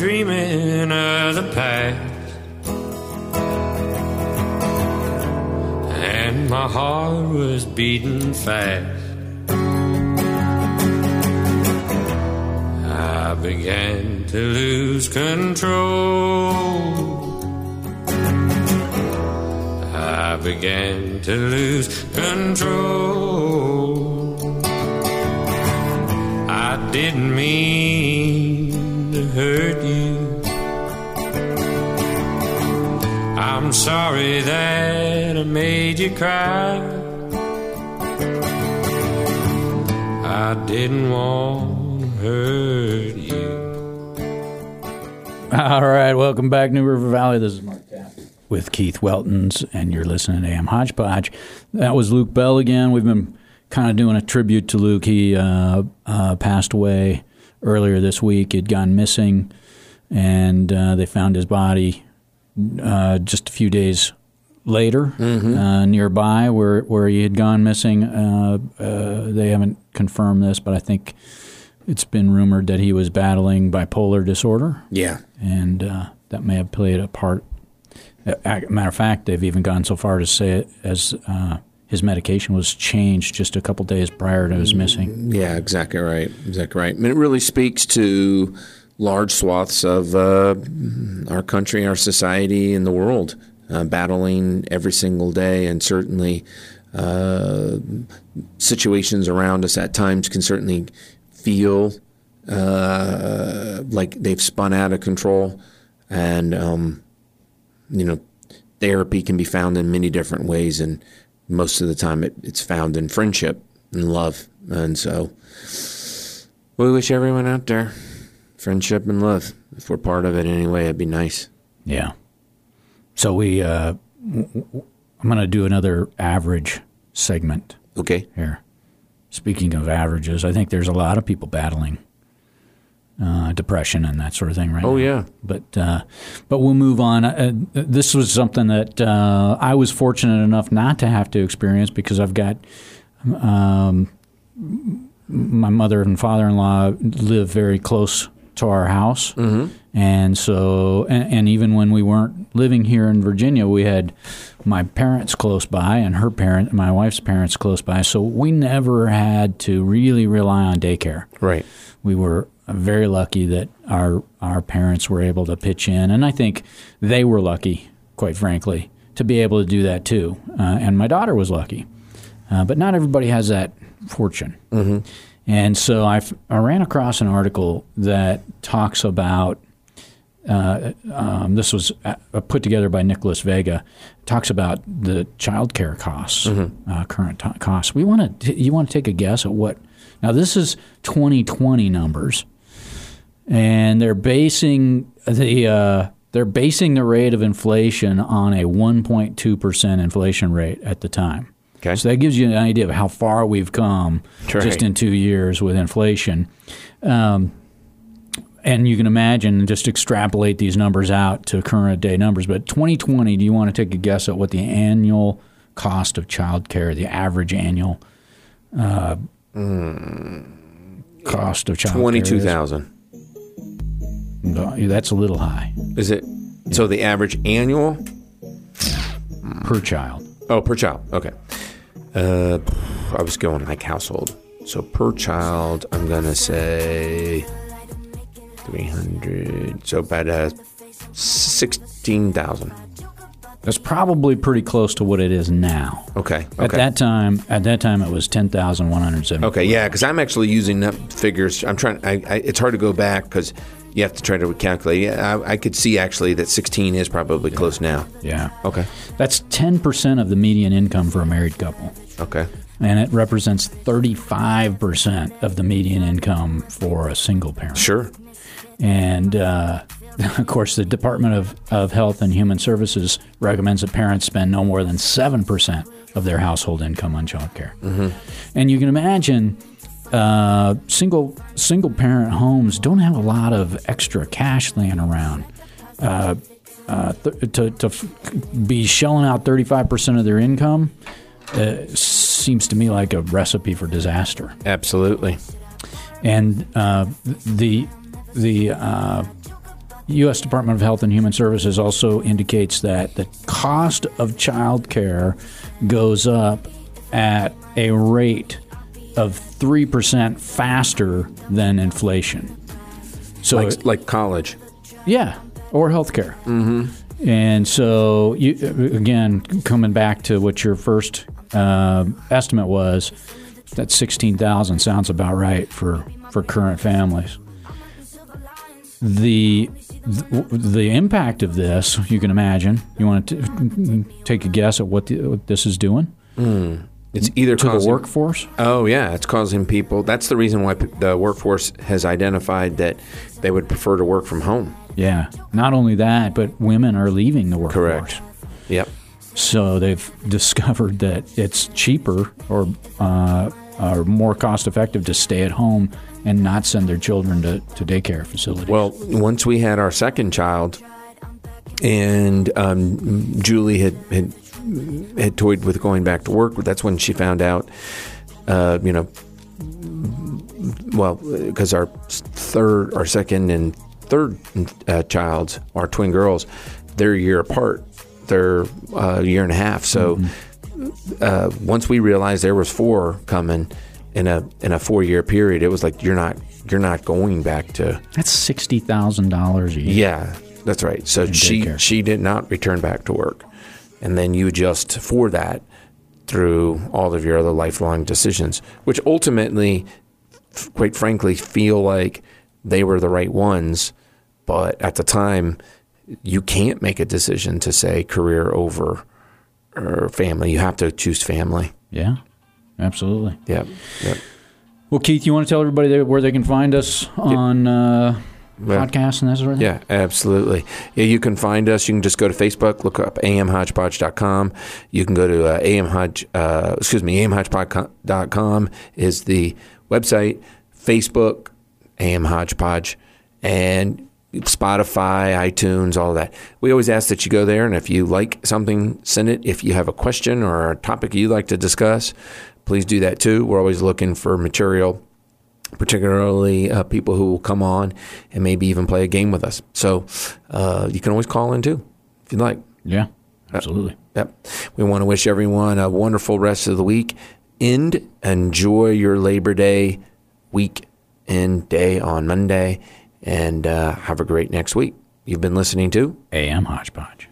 dreaming of the past. And my heart was beating fast. I began to lose control. I began to lose control. Sorry that I made you cry. I didn't want to hurt you. All right, welcome back, New River Valley. This is Mark with Keith Weltons, and you're listening to AM Hodgepodge. That was Luke Bell again. We've been kind of doing a tribute to Luke. He uh, uh, passed away earlier this week. He'd gone missing, and uh, they found his body uh, just a few days later uh, nearby where, where he had gone missing. Uh, uh, they haven't confirmed this, but I think it's been rumored that he was battling bipolar disorder Yeah. and uh, that may have played a part. A matter of fact, they've even gone so far to say it as uh, his medication was changed just a couple days prior to his missing. Yeah, exactly right. Exactly right. I mean, it really speaks to large swaths of uh, our country, our society, and the world uh, battling every single day, and certainly uh, situations around us at times can certainly feel uh, like they've spun out of control, and um, you know, therapy can be found in many different ways, and most of the time it, it's found in friendship and love. And so we wish everyone out there friendship and love. If we're part of it anyway, it'd be nice. Yeah. So we, uh, w- w- I'm going to do another average segment Okay. here. Speaking of averages, I think there's a lot of people battling uh, depression and that sort of thing right Oh now. yeah. but uh, but we'll move on. Uh, this was something that uh, I was fortunate enough not to have to experience because I've got um, my mother and father-in-law live very close to our house, and so and, and even when we weren't living here in Virginia, we had my parents close by and her parent, my wife's parents close by, so we never had to really rely on daycare Right. we were very lucky that our our parents were able to pitch in, and I think they were lucky, quite frankly, to be able to do that too. Uh, and my daughter was lucky, uh, but not everybody has that fortune. Mm-hmm. And so I I ran across an article that talks about. Uh, um, this was uh, put together by Nicholas Vega. Talks about the child care costs, uh, current to- costs. We want to. You want to take a guess at what? Now this is 2020 numbers, and they're basing the uh, they're basing the rate of inflation on a 1.2 percent inflation rate at the time. Okay. So that gives you an idea of how far we've come Right. just in two years with inflation. Um, and you can imagine just extrapolate these numbers out to current day numbers. But 2020, do you want to take a guess at what the annual cost of child care, the average annual uh, cost of child Twenty-two care? thousand. is? That's a little high Is it? So the average annual? per child. Oh, per child. Okay. Uh, I was going like household. So per child, I'm gonna say three hundred. So about uh, sixteen thousand. That's probably pretty close to what it is now. Okay. Okay. At that time, at that time, it was ten thousand one hundred seventy. Okay, yeah, because I'm actually using up figures. I'm trying. I, I, it's hard to go back because you have to try to calculate. Yeah, I, I could see actually that 16 is probably close now. Yeah. Okay. That's ten percent of the median income for a married couple. Okay. and it represents 35% of the median income for a single parent. Sure. And uh, of course, the Department of, of Health and Human Services recommends that parents spend no more than 7% of their household income on child care. And you can imagine uh, single single parent homes don't have a lot of extra cash laying around. Uh, uh, th- to, to f- be shelling out 35% of their income uh, seems to me like a recipe for disaster Absolutely. and uh, the the uh, U.S. Department of Health and Human Services also indicates that the cost of child care goes up at a rate of 3% faster than inflation. So, like, like college. yeah, or healthcare. Mm-hmm. And so, you, again, coming back to what your first uh, estimate was, that 16,000 sounds about right for, for current families. The the impact of this, you can imagine. You want to take a guess at what, the, what this is doing It's either to the workforce? Oh yeah, it's causing people. That's the reason why the workforce has identified that they would prefer to work from home. Yeah. Not only that, but women are leaving the workforce. Correct. Yep. So they've discovered that it's cheaper or uh, or more cost effective to stay at home and not send their children to, to daycare facilities. Well, once we had our second child, and um, Julie had, had had toyed with going back to work. That's when she found out, uh, you know, well, because our third, our second, and third uh, child are twin girls. They're a year apart. They're uh, a year and a half. So uh, once we realized there was four coming in a in a four year period, it was like you're not you're not going back to That's sixty thousand dollars a year. yeah, that's right. So she daycare. she did not return back to work, and then you adjust for that through all of your other lifelong decisions, which ultimately, f- quite frankly, feel like they were the right ones, but at the time, you can't make a decision to say career over or family. You have to choose family. Yeah, absolutely. Yep. Yep. Well, Keith, you want to tell everybody where they can find us on uh, Yeah. podcasts and that sort of thing? Yeah, absolutely. Yeah, you can find us. You can just go to Facebook, look up amhodgepodge.com. You can go to uh, amhodge, uh, excuse me, amhodgepodge.com is the website, Facebook, amhodgepodge, and Spotify, iTunes, all that. We always ask that you go there, and if you like something, send it. If you have a question or a topic you'd like to discuss, please do that too. We're always looking for material particularly uh, people who will come on and maybe even play a game with us. So uh, you can always call in too if you'd like. Yeah, absolutely. Yep. We want to wish everyone a wonderful rest of the week. End. Enjoy your Labor Day week and day on Monday, and uh, have a great next week. You've been listening to AM Hodgepodge.